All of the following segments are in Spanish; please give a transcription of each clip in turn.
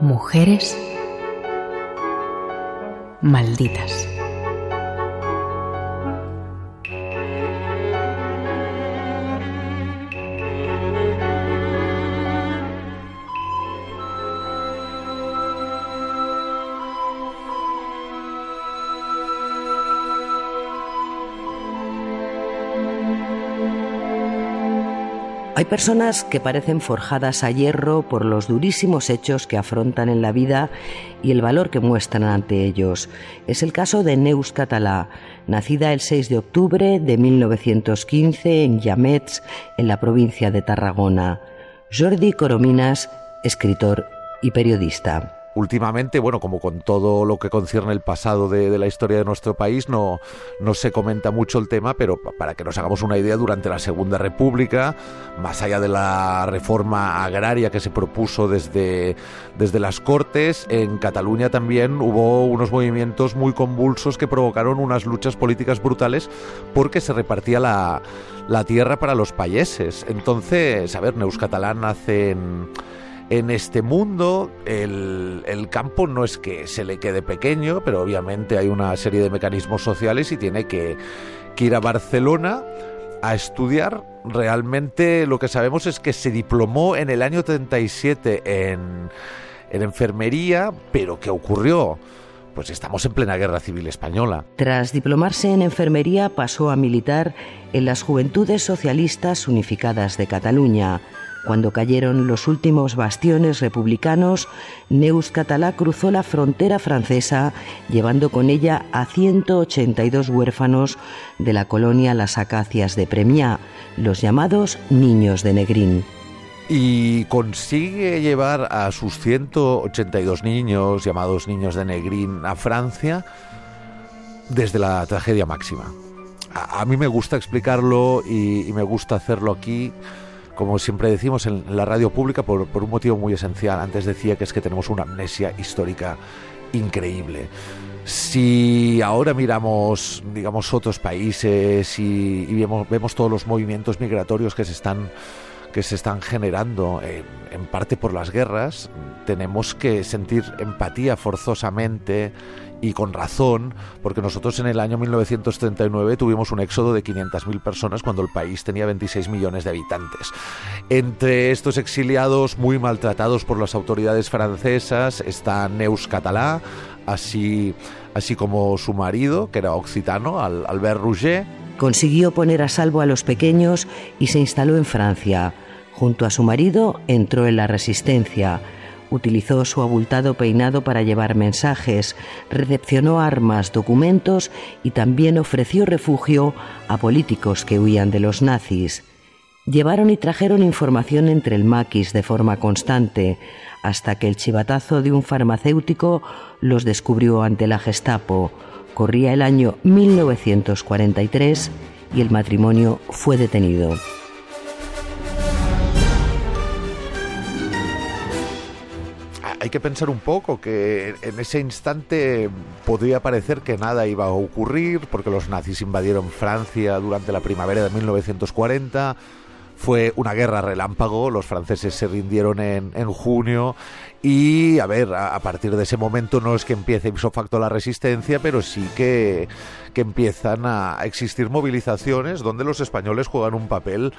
Mujeres malditas. Hay personas que parecen forjadas a hierro por los durísimos hechos que afrontan en la vida y el valor que muestran ante ellos. Es el caso de Neus Català, nacida el 6 de octubre de 1915 en Llamets, en la provincia de Tarragona. Jordi Corominas, escritor y periodista últimamente, bueno, como con todo lo que concierne el pasado de, la historia de nuestro país, no, no se comenta mucho el tema, pero para que nos hagamos una idea, durante la Segunda República, más allá de la reforma agraria que se propuso desde, desde las Cortes, en Cataluña también hubo unos movimientos muy convulsos que provocaron unas luchas políticas brutales porque se repartía la, la tierra para los payeses. Entonces, a ver, Neus Catalán hace en este mundo el, campo no es que se le quede pequeño, pero obviamente hay una serie de mecanismos sociales y tiene que, ir a Barcelona a estudiar. Realmente lo que sabemos es que se diplomó en el año 37 en, en enfermería, pero ¿qué ocurrió? Pues estamos en plena guerra civil española. Tras diplomarse en enfermería pasó a militar en las Juventudes Socialistas Unificadas de Cataluña cuando cayeron los últimos bastiones republicanos, Neus Catalá cruzó la frontera francesa llevando con ella a 182 huérfanos de la colonia Las Acacias de Premiá, los llamados niños de Negrín. Y consigue llevar a sus 182 niños, llamados niños de Negrín, a Francia desde la tragedia máxima. A, mí me gusta explicarlo y me gusta hacerlo aquí como siempre decimos en la radio pública, por, un motivo muy esencial. Antes decía que es que tenemos una amnesia histórica increíble. Si ahora miramos, digamos, otros países y, vemos, todos los movimientos migratorios que se están que se están generando en, parte por las guerras, tenemos que sentir empatía forzosamente y con razón, porque nosotros en el año 1939 tuvimos un éxodo de 500.000 personas cuando el país tenía 26 millones de habitantes. Entre estos exiliados muy maltratados por las autoridades francesas está Neus Catalá, así, así como su marido, que era occitano, Albert Rouget. Consiguió poner a salvo a los pequeños y se instaló en Francia. Junto a su marido entró en la resistencia Utilizó su abultado peinado para llevar mensajes, recepcionó armas, documentos y también ofreció refugio a políticos que huían de los nazis. Llevaron y trajeron información entre el maquis de forma constante, hasta que el chivatazo de un farmacéutico los descubrió ante la Gestapo. Corría el año 1943 y el matrimonio fue detenido. hay que pensar un poco que en ese instante podría parecer que nada iba a ocurrir porque los nazis invadieron Francia durante la primavera de 1940 fue una guerra relámpago, los franceses se rindieron en, en junio y, a ver, a, partir de ese momento no es que empiece ipso facto la resistencia, pero sí que, que empiezan a existir movilizaciones donde los españoles juegan un papel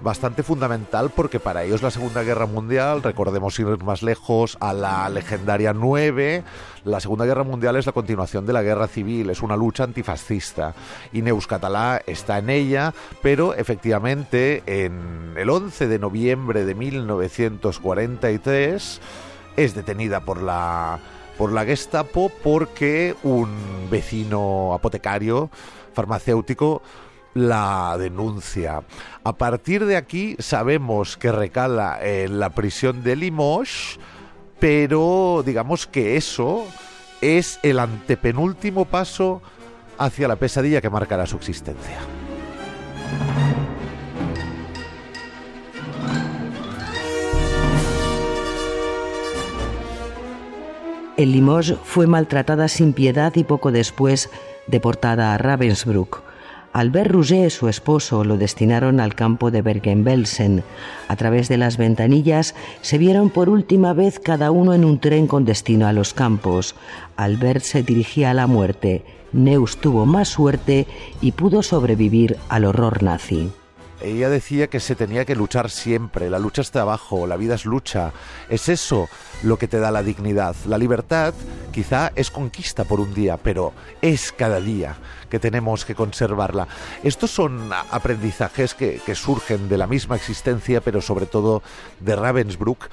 bastante fundamental porque para ellos la Segunda Guerra Mundial, recordemos ir más lejos a la legendaria 9, la Segunda Guerra Mundial es la continuación de la Guerra Civil, es una lucha antifascista. Y Neus Catalá está en ella, pero efectivamente en el 11 de noviembre de 1943 es detenida por la por la Gestapo porque un vecino apotecario farmacéutico la denuncia. A partir de aquí sabemos que recala en la prisión de Limoges, pero digamos que eso es el antepenúltimo paso hacia la pesadilla que marcará su existencia. En Limoges fue maltratada sin piedad y poco después deportada a Ravensbrück. Albert Rouget, su esposo, lo destinaron al campo de Bergen-Belsen. A través de las ventanillas se vieron por última vez cada uno en un tren con destino a los campos. Albert se dirigía a la muerte. Neus tuvo más suerte y pudo sobrevivir al horror nazi. Ella decía que se tenía que luchar siempre, la lucha es trabajo, la vida es lucha. Es eso lo que te da la dignidad. La libertad quizá es conquista por un día, pero es cada día que tenemos que conservarla. Estos son aprendizajes que, surgen de la misma existencia, pero sobre todo de Ravensbrück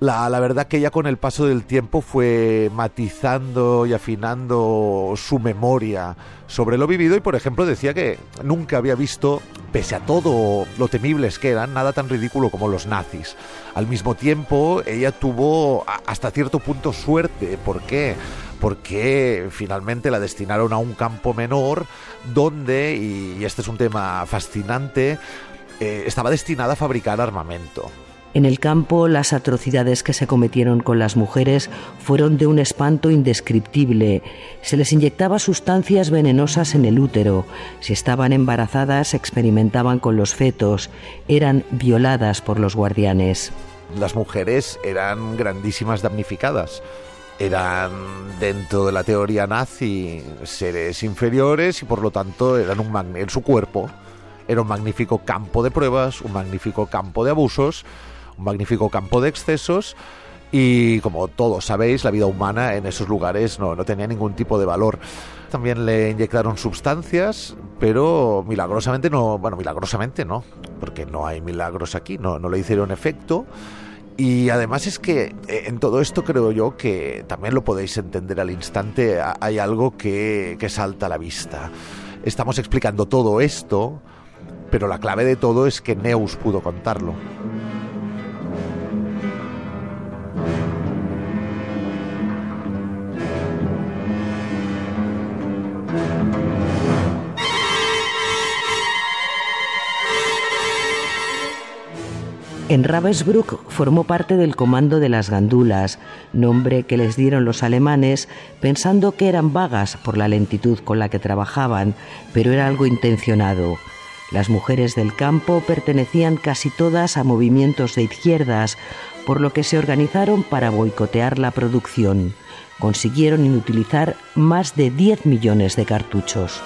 la, verdad que ella con el paso del tiempo fue matizando y afinando su memoria sobre lo vivido y por ejemplo decía que nunca había visto, pese a todo lo temibles que eran, nada tan ridículo como los nazis. Al mismo tiempo ella tuvo hasta cierto punto suerte. ¿Por qué? Porque finalmente la destinaron a un campo menor donde, y este es un tema fascinante, eh, estaba destinada a fabricar armamento. En el campo, las atrocidades que se cometieron con las mujeres fueron de un espanto indescriptible. Se les inyectaba sustancias venenosas en el útero. Si estaban embarazadas, experimentaban con los fetos. Eran violadas por los guardianes. Las mujeres eran grandísimas damnificadas eran dentro de la teoría nazi seres inferiores y por lo tanto eran un en su cuerpo era un magnífico campo de pruebas, un magnífico campo de abusos magnífico campo de excesos y como todos sabéis, la vida humana en esos lugares no, tenía ningún tipo de valor. También le inyectaron sustancias, pero milagrosamente no, bueno, milagrosamente no, porque no hay milagros aquí, no, no le hicieron efecto. Y además es que eh, en todo esto creo yo que también lo podéis entender al instante, hay algo que, que salta a la vista. Estamos explicando todo esto, pero la clave de todo es que Neus pudo contarlo. En Ravensbrück formó parte del comando de las gandulas, nombre que les dieron los alemanes pensando que eran vagas por la lentitud con la que trabajaban, pero era algo intencionado. Las mujeres del campo pertenecían casi todas a movimientos de izquierdas, por lo que se organizaron para boicotear la producción. Consiguieron inutilizar más de 10 millones de cartuchos.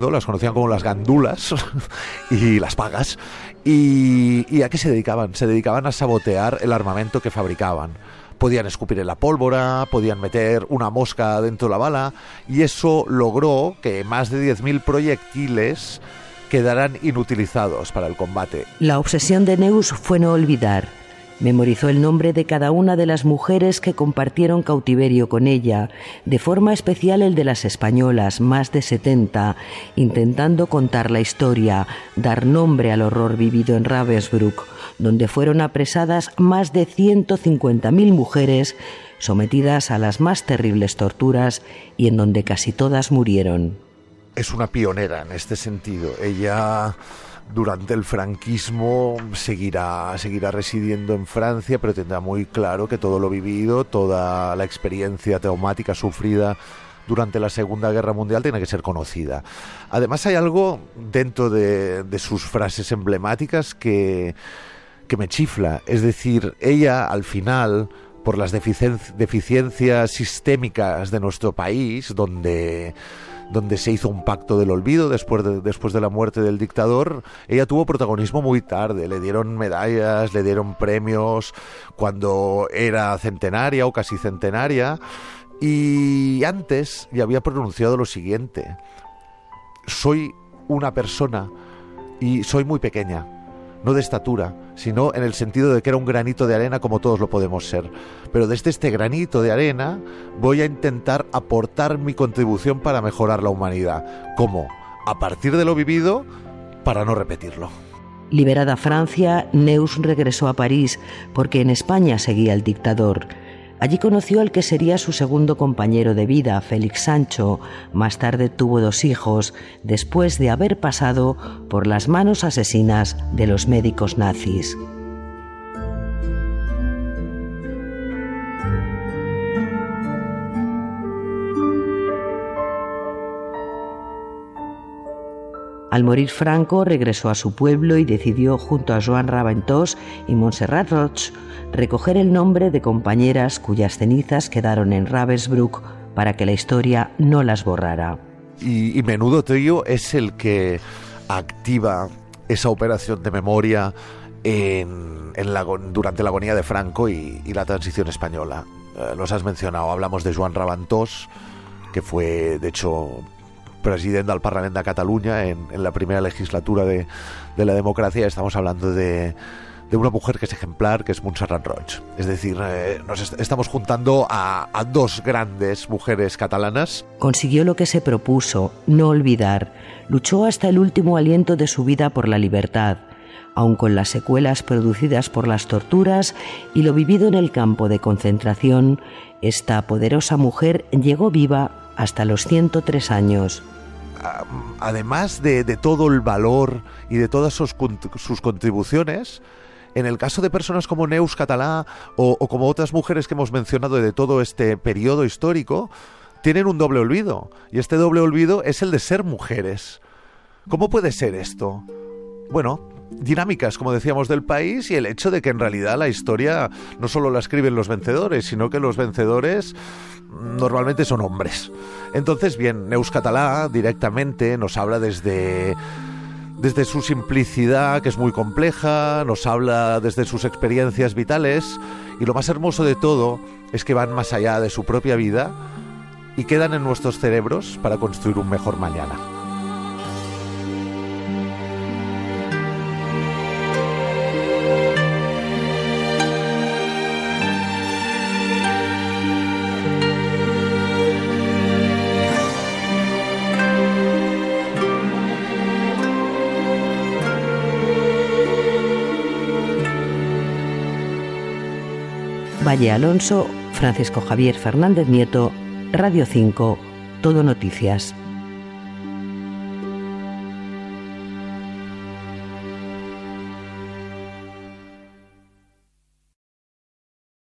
Las conocían como las gandulas y las pagas. Y, a qué se dedicaban? Se dedicaban a sabotear el armamento que fabricaban podían escupir en la pólvora, podían meter una mosca dentro de la bala, y eso logró que más de 10.000 proyectiles quedaran inutilizados para el combate. La obsesión de Neus fue no olvidar. Memorizó el nombre de cada una de las mujeres que compartieron cautiverio con ella, de forma especial el de las españolas, más de 70, intentando contar la historia, dar nombre al horror vivido en Ravensbrück, donde fueron apresadas más de 150.000 mujeres sometidas a las más terribles torturas y en donde casi todas murieron. Es una pionera en este sentido. Ella durante el franquismo seguirá, seguirá residiendo en Francia, pero tendrá muy claro que todo lo vivido, toda la experiencia traumática sufrida durante la Segunda Guerra Mundial tiene que ser conocida. Además hay algo dentro de, sus frases emblemáticas que, que me chifla. Es decir, ella al final por las deficiencias sistémicas de nuestro país, donde donde se hizo un pacto del olvido después de, después de la muerte del dictador, ella tuvo protagonismo muy tarde. Le dieron medallas, le dieron premios cuando era centenaria o casi centenaria. Y antes ya había pronunciado lo siguiente. Soy una persona y soy muy pequeña no de estatura, sino en el sentido de que era un granito de arena como todos lo podemos ser. Pero desde este granito de arena voy a intentar aportar mi contribución para mejorar la humanidad. ¿Cómo? A partir de lo vivido, para no repetirlo. Liberada Francia, Neus regresó a París porque en España seguía el dictador. Allí conoció al que sería su segundo compañero de vida, Félix Sancho. Más tarde tuvo dos hijos, después de haber pasado por las manos asesinas de los médicos nazis. Al morir Franco regresó a su pueblo y decidió junto a Joan Raventós y Montserrat Roig recoger el nombre de compañeras cuyas cenizas quedaron en Ravensbrück para que la historia no las borrara. Y, Menudo Trío es el que activa esa operación de memoria en, la, durante la agonía de Franco y, la transición española. Eh, los has mencionado, hablamos de Joan Raventós, que fue, de hecho, presidente del Parlamento de Cataluña en, la primera legislatura de, la democracia. Estamos hablando de, una mujer que es ejemplar, que es Montserrat Roig. Es decir, eh, nos estamos juntando a, a, dos grandes mujeres catalanas. Consiguió lo que se propuso, no olvidar. Luchó hasta el último aliento de su vida por la libertad, aun con las secuelas producidas por las torturas y lo vivido en el campo de concentración. Esta poderosa mujer llegó viva hasta los 103 años. Además de, todo el valor y de todas sus, contribuciones, en el caso de personas como Neus Catalá o, como otras mujeres que hemos mencionado de todo este periodo histórico, tienen un doble olvido. Y este doble olvido es el de ser mujeres. ¿Cómo puede ser esto? Bueno, dinámicas, como decíamos, del país y el hecho de que en realidad la historia no solo la escriben los vencedores, sino que los vencedores normalmente son hombres. Entonces, bien, Neus Catalá directamente nos habla desde desde su simplicidad, que es muy compleja, nos habla desde sus experiencias vitales y lo más hermoso de todo es que van más allá de su propia vida y quedan en nuestros cerebros para construir un mejor mañana. Valle Alonso, Francisco Javier Fernández Nieto, Radio 5, Todo Noticias.